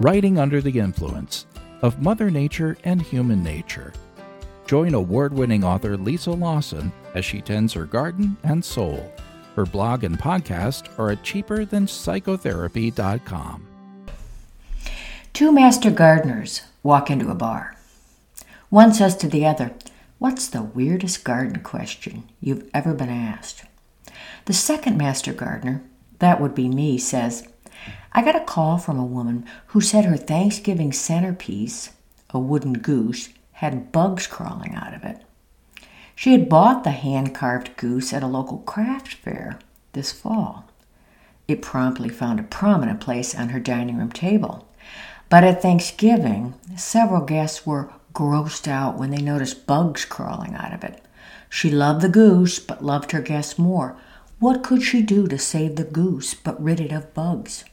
Writing Under the Influence of Mother Nature and Human Nature. Join award winning author Lisa Lawson as she tends her garden and soul. Her blog and podcast are at cheaperthanpsychotherapy.com. Two master gardeners walk into a bar. One says to the other, What's the weirdest garden question you've ever been asked? The second master gardener, that would be me, says, I got a call from a woman who said her Thanksgiving centerpiece, a wooden goose, had bugs crawling out of it. She had bought the hand carved goose at a local craft fair this fall. It promptly found a prominent place on her dining room table. But at Thanksgiving, several guests were grossed out when they noticed bugs crawling out of it. She loved the goose, but loved her guests more. What could she do to save the goose but rid it of bugs?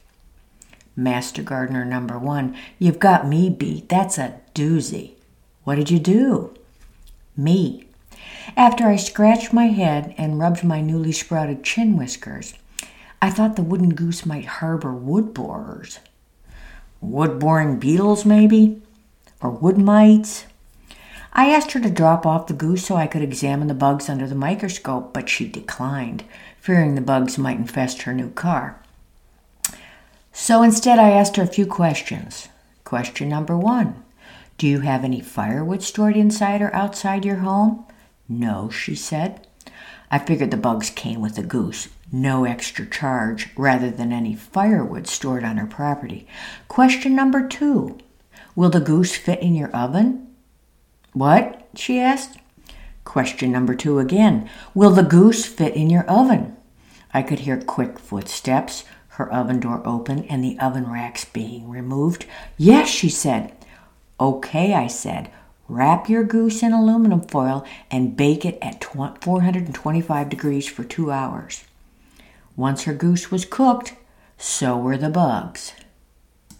Master Gardener number one, you've got me beat. That's a doozy. What did you do? Me. After I scratched my head and rubbed my newly sprouted chin whiskers, I thought the wooden goose might harbor wood borers. Wood boring beetles, maybe? or wood mites. I asked her to drop off the goose so I could examine the bugs under the microscope, but she declined, fearing the bugs might infest her new car. So instead, I asked her a few questions. Question number one Do you have any firewood stored inside or outside your home? No, she said. I figured the bugs came with the goose. No extra charge, rather than any firewood stored on her property. Question number two Will the goose fit in your oven? What? she asked. Question number two again. Will the goose fit in your oven? I could hear quick footsteps, her oven door open, and the oven racks being removed. Yes, she said. Okay, I said. Wrap your goose in aluminum foil and bake it at 425 degrees for two hours. Once her goose was cooked, so were the bugs.